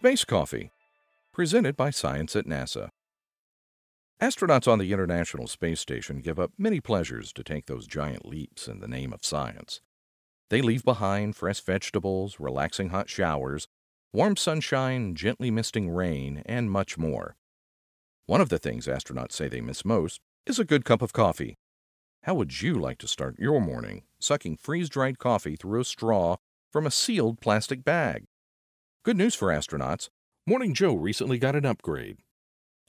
Space Coffee, presented by Science at NASA. Astronauts on the International Space Station give up many pleasures to take those giant leaps in the name of science. They leave behind fresh vegetables, relaxing hot showers, warm sunshine, gently misting rain, and much more. One of the things astronauts say they miss most is a good cup of coffee. How would you like to start your morning sucking freeze dried coffee through a straw from a sealed plastic bag? Good news for astronauts Morning Joe recently got an upgrade.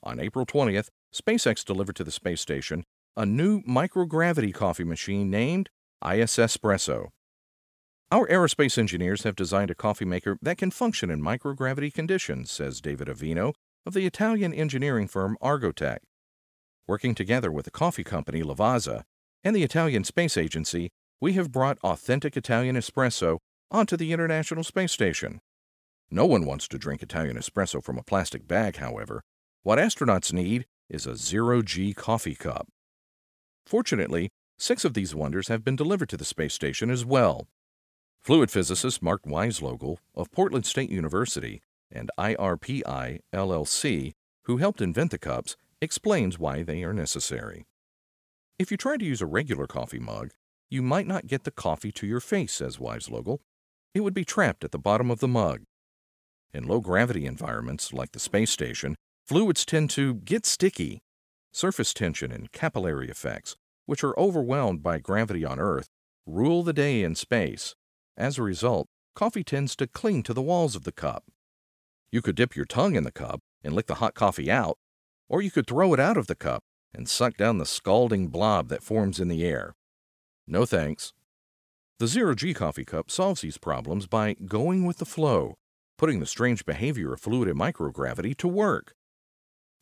On April 20th, SpaceX delivered to the space station a new microgravity coffee machine named ISSpresso. Our aerospace engineers have designed a coffee maker that can function in microgravity conditions, says David Avino of the Italian engineering firm Argotec. Working together with the coffee company Lavazza and the Italian Space Agency, we have brought authentic Italian espresso onto the International Space Station. No one wants to drink Italian espresso from a plastic bag, however. What astronauts need is a zero G coffee cup. Fortunately, six of these wonders have been delivered to the space station as well. Fluid physicist Mark Weislogel of Portland State University and IRPI LLC, who helped invent the cups, explains why they are necessary. If you try to use a regular coffee mug, you might not get the coffee to your face, says Weislogel. It would be trapped at the bottom of the mug. In low gravity environments like the space station, fluids tend to get sticky. Surface tension and capillary effects, which are overwhelmed by gravity on Earth, rule the day in space. As a result, coffee tends to cling to the walls of the cup. You could dip your tongue in the cup and lick the hot coffee out, or you could throw it out of the cup and suck down the scalding blob that forms in the air. No thanks. The Zero G coffee cup solves these problems by going with the flow putting the strange behavior of fluid in microgravity to work.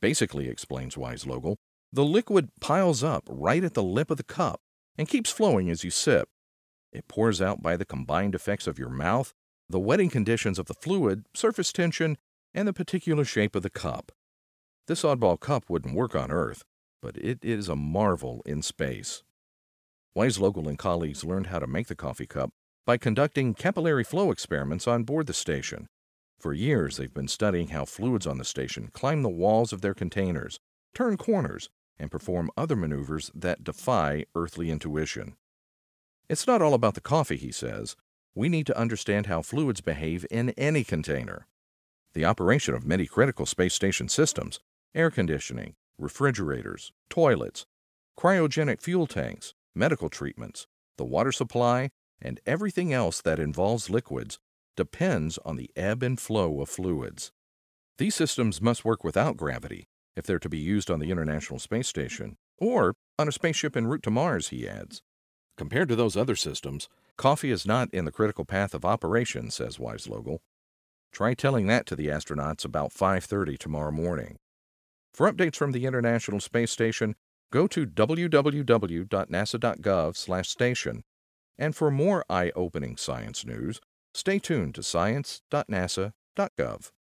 Basically, explains Weislogel, the liquid piles up right at the lip of the cup and keeps flowing as you sip. It pours out by the combined effects of your mouth, the wetting conditions of the fluid, surface tension, and the particular shape of the cup. This oddball cup wouldn't work on Earth, but it is a marvel in space. Weislogel and colleagues learned how to make the coffee cup by conducting capillary flow experiments on board the station. For years, they've been studying how fluids on the station climb the walls of their containers, turn corners, and perform other maneuvers that defy earthly intuition. It's not all about the coffee, he says. We need to understand how fluids behave in any container. The operation of many critical space station systems, air conditioning, refrigerators, toilets, cryogenic fuel tanks, medical treatments, the water supply, and everything else that involves liquids depends on the ebb and flow of fluids. These systems must work without gravity if they're to be used on the International Space Station or on a spaceship en route to Mars, he adds. Compared to those other systems, coffee is not in the critical path of operation, says Weislogel. Try telling that to the astronauts about 5:30 tomorrow morning. For updates from the International Space Station, go to www.nasa.gov/station. And for more eye-opening science news, Stay tuned to science.nasa.gov.